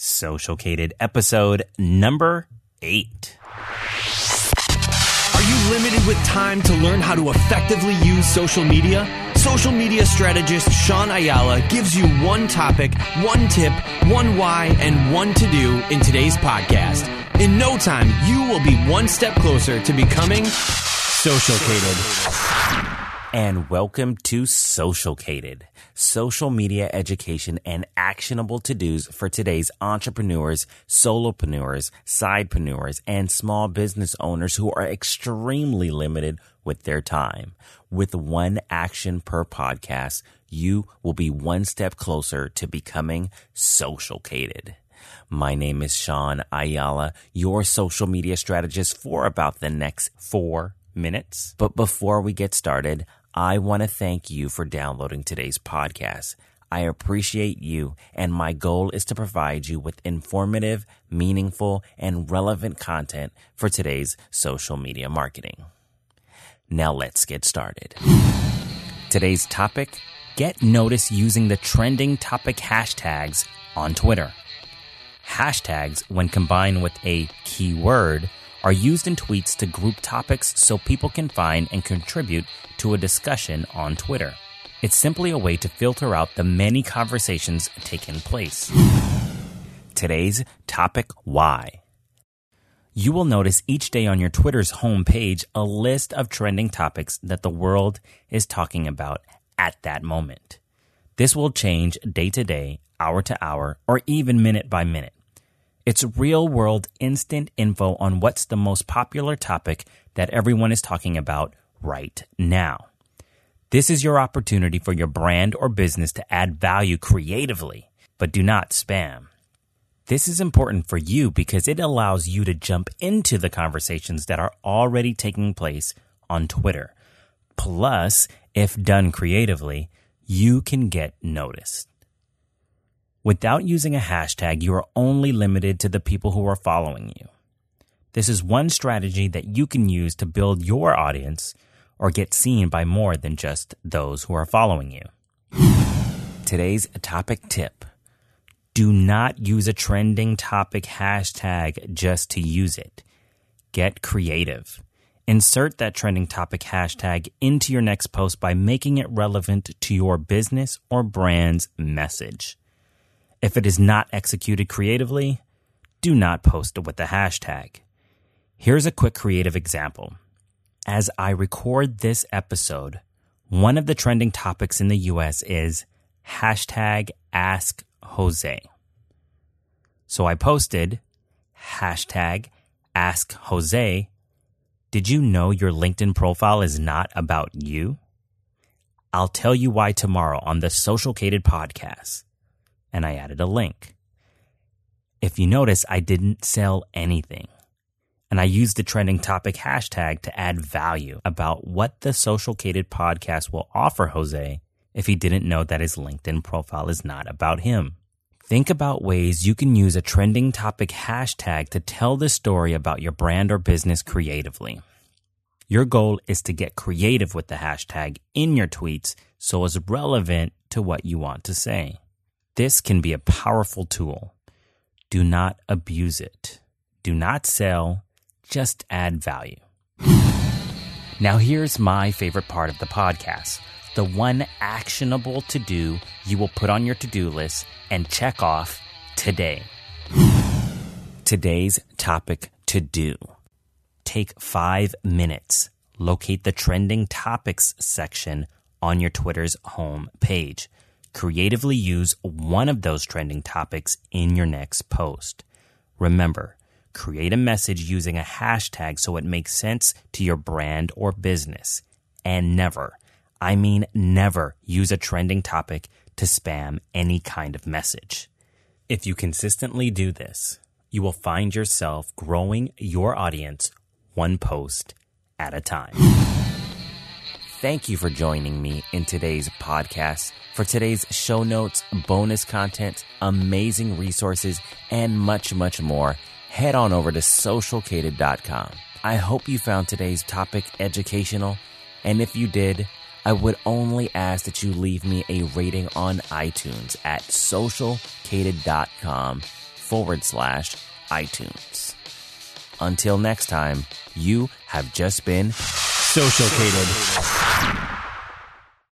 Socialcated episode number eight. Are you limited with time to learn how to effectively use social media? Social media strategist Sean Ayala gives you one topic, one tip, one why, and one to do in today's podcast. In no time, you will be one step closer to becoming socialcated. And welcome to Socialcated, social media education and actionable to-dos for today's entrepreneurs, solopreneurs, sidepreneurs, and small business owners who are extremely limited with their time. With one action per podcast, you will be one step closer to becoming socialcated. My name is Sean Ayala, your social media strategist for about the next four minutes. But before we get started, I want to thank you for downloading today's podcast. I appreciate you, and my goal is to provide you with informative, meaningful, and relevant content for today's social media marketing. Now let's get started. Today's topic get noticed using the trending topic hashtags on Twitter. Hashtags, when combined with a keyword, are used in tweets to group topics so people can find and contribute to a discussion on Twitter. It's simply a way to filter out the many conversations taking place. Today's topic why. You will notice each day on your Twitter's homepage a list of trending topics that the world is talking about at that moment. This will change day to day, hour to hour, or even minute by minute. It's real world instant info on what's the most popular topic that everyone is talking about right now. This is your opportunity for your brand or business to add value creatively, but do not spam. This is important for you because it allows you to jump into the conversations that are already taking place on Twitter. Plus, if done creatively, you can get noticed. Without using a hashtag, you are only limited to the people who are following you. This is one strategy that you can use to build your audience or get seen by more than just those who are following you. Today's topic tip. Do not use a trending topic hashtag just to use it. Get creative. Insert that trending topic hashtag into your next post by making it relevant to your business or brand's message. If it is not executed creatively, do not post it with the hashtag. Here's a quick creative example. As I record this episode, one of the trending topics in the US is hashtag ask Jose. So I posted hashtag ask Jose. Did you know your LinkedIn profile is not about you? I'll tell you why tomorrow on the Socialcated podcast and I added a link. If you notice, I didn't sell anything. And I used the trending topic hashtag to add value about what the Socialcated podcast will offer Jose if he didn't know that his LinkedIn profile is not about him. Think about ways you can use a trending topic hashtag to tell the story about your brand or business creatively. Your goal is to get creative with the hashtag in your tweets so it's relevant to what you want to say. This can be a powerful tool. Do not abuse it. Do not sell, just add value. Now, here's my favorite part of the podcast the one actionable to do you will put on your to do list and check off today. Today's topic to do. Take five minutes. Locate the trending topics section on your Twitter's home page creatively use one of those trending topics in your next post. Remember, create a message using a hashtag so it makes sense to your brand or business. And never, I mean never, use a trending topic to spam any kind of message. If you consistently do this, you will find yourself growing your audience one post at a time. Thank you for joining me in today's podcast. For today's show notes, bonus content, amazing resources, and much, much more, head on over to socialcated.com. I hope you found today's topic educational, and if you did, I would only ask that you leave me a rating on iTunes at socialcated.com forward slash iTunes. Until next time, you have just been Socialcated.